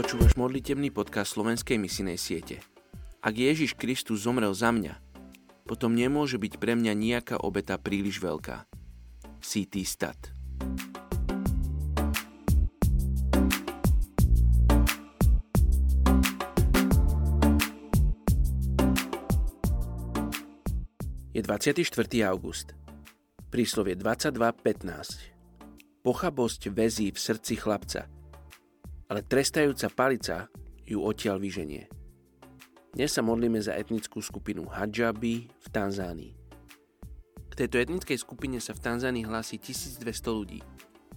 Počúvaš modlitebný podcast slovenskej misinej siete. Ak Ježiš Kristus zomrel za mňa, potom nemôže byť pre mňa nejaká obeta príliš veľká. CT Stat Je 24. august. Príslovie 22.15. Pochabosť väzí v srdci chlapca, ale trestajúca palica ju odtiaľ vyženie. Dnes sa modlíme za etnickú skupinu Hadžabi v Tanzánii. K tejto etnickej skupine sa v Tanzánii hlási 1200 ľudí.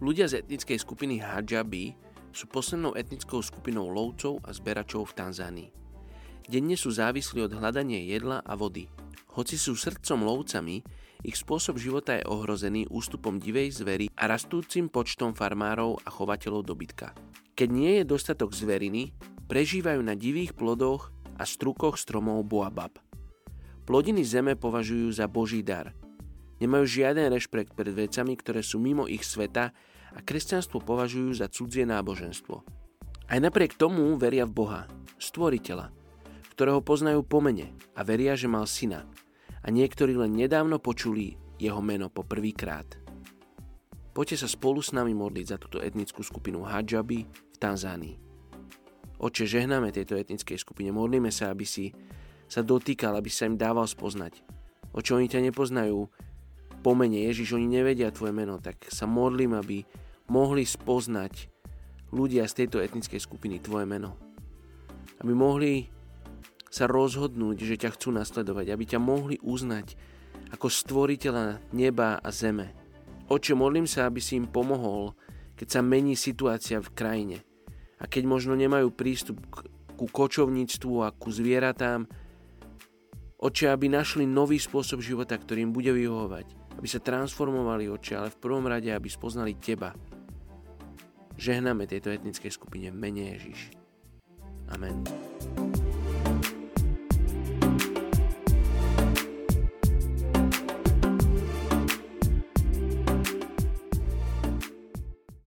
Ľudia z etnickej skupiny Hadžabi sú poslednou etnickou skupinou lovcov a zberačov v Tanzánii. Denne sú závislí od hľadania jedla a vody. Hoci sú srdcom lovcami, ich spôsob života je ohrozený ústupom divej zvery a rastúcim počtom farmárov a chovateľov dobytka. Keď nie je dostatok zveriny, prežívajú na divých plodoch a strukoch stromov boabab. Plodiny zeme považujú za boží dar. Nemajú žiaden rešpekt pred vecami, ktoré sú mimo ich sveta a kresťanstvo považujú za cudzie náboženstvo. Aj napriek tomu veria v Boha, stvoriteľa, ktorého poznajú po mene a veria, že mal syna, a niektorí len nedávno počuli jeho meno po prvýkrát. Poďte sa spolu s nami modliť za túto etnickú skupinu Hadžabi v Tanzánii. Oče, žehnáme tejto etnickej skupine, modlíme sa, aby si sa dotýkal, aby sa im dával spoznať. Oče, oni ťa nepoznajú po mene Ježiš, oni nevedia tvoje meno, tak sa modlím, aby mohli spoznať ľudia z tejto etnickej skupiny tvoje meno. Aby mohli sa rozhodnúť, že ťa chcú nasledovať, aby ťa mohli uznať ako stvoriteľa neba a zeme. Oče, modlím sa, aby si im pomohol, keď sa mení situácia v krajine. A keď možno nemajú prístup ku kočovníctvu a ku zvieratám, Oče, aby našli nový spôsob života, ktorým bude vyhovovať. Aby sa transformovali, oče, ale v prvom rade, aby spoznali Teba. Žehname tejto etnickej skupine v mene Ježiš. Amen.